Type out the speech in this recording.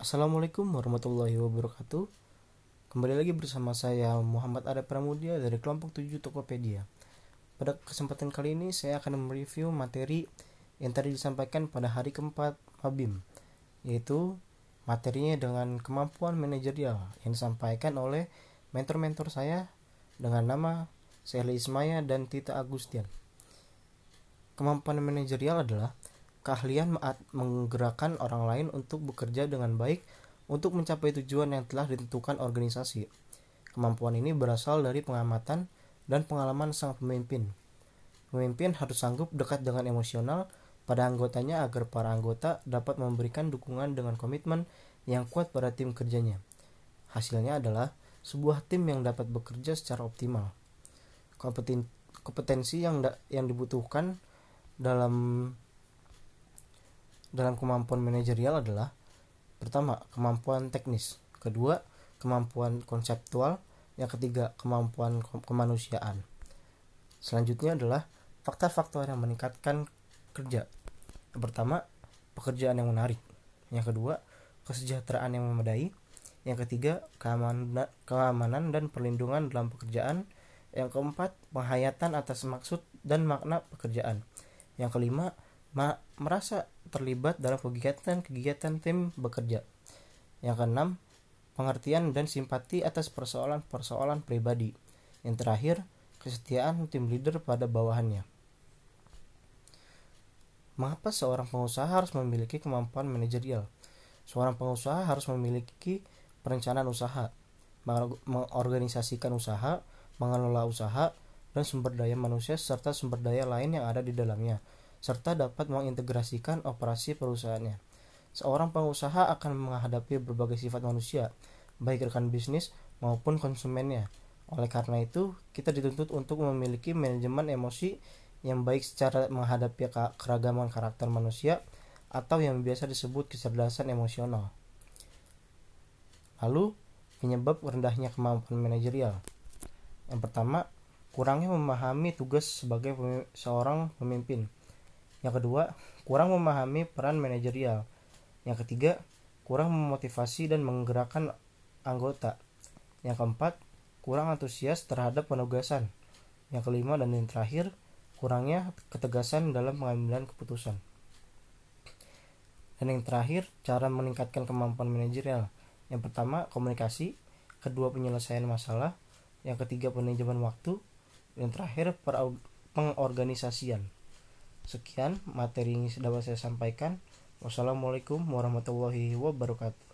Assalamualaikum warahmatullahi wabarakatuh. Kembali lagi bersama saya Muhammad Ada Pramudia dari kelompok 7 Tokopedia. Pada kesempatan kali ini saya akan mereview materi yang tadi disampaikan pada hari keempat Mabim Yaitu materinya dengan kemampuan manajerial yang disampaikan oleh mentor-mentor saya dengan nama Sehli Ismaya dan Tita Agustian. Kemampuan manajerial adalah keahlian menggerakkan orang lain untuk bekerja dengan baik untuk mencapai tujuan yang telah ditentukan organisasi. Kemampuan ini berasal dari pengamatan dan pengalaman sang pemimpin. Pemimpin harus sanggup dekat dengan emosional pada anggotanya agar para anggota dapat memberikan dukungan dengan komitmen yang kuat pada tim kerjanya. Hasilnya adalah sebuah tim yang dapat bekerja secara optimal. Kompetensi yang yang dibutuhkan dalam dalam kemampuan manajerial adalah pertama kemampuan teknis, kedua kemampuan konseptual, yang ketiga kemampuan kemanusiaan. Selanjutnya adalah faktor-faktor yang meningkatkan kerja. Yang pertama, pekerjaan yang menarik. Yang kedua, kesejahteraan yang memadai. Yang ketiga, keamanan, keamanan dan perlindungan dalam pekerjaan. Yang keempat, penghayatan atas maksud dan makna pekerjaan. Yang kelima, merasa terlibat dalam kegiatan-kegiatan tim bekerja. Yang keenam, pengertian dan simpati atas persoalan-persoalan pribadi. Yang terakhir, kesetiaan tim leader pada bawahannya. Mengapa seorang pengusaha harus memiliki kemampuan manajerial? Seorang pengusaha harus memiliki perencanaan usaha, mengorganisasikan usaha, mengelola usaha, dan sumber daya manusia serta sumber daya lain yang ada di dalamnya serta dapat mengintegrasikan operasi perusahaannya. Seorang pengusaha akan menghadapi berbagai sifat manusia, baik rekan bisnis maupun konsumennya. Oleh karena itu, kita dituntut untuk memiliki manajemen emosi yang baik secara menghadapi keragaman karakter manusia atau yang biasa disebut kecerdasan emosional. Lalu, penyebab rendahnya kemampuan manajerial. Yang pertama, kurangnya memahami tugas sebagai seorang pemimpin. Yang kedua, kurang memahami peran manajerial. Yang ketiga, kurang memotivasi dan menggerakkan anggota. Yang keempat, kurang antusias terhadap penugasan. Yang kelima dan yang terakhir, kurangnya ketegasan dalam pengambilan keputusan. Dan yang terakhir, cara meningkatkan kemampuan manajerial. Yang pertama, komunikasi. Kedua, penyelesaian masalah. Yang ketiga, manajemen waktu. Dan terakhir, pengorganisasian. Sekian materi yang dapat saya sampaikan. Wassalamualaikum warahmatullahi wabarakatuh.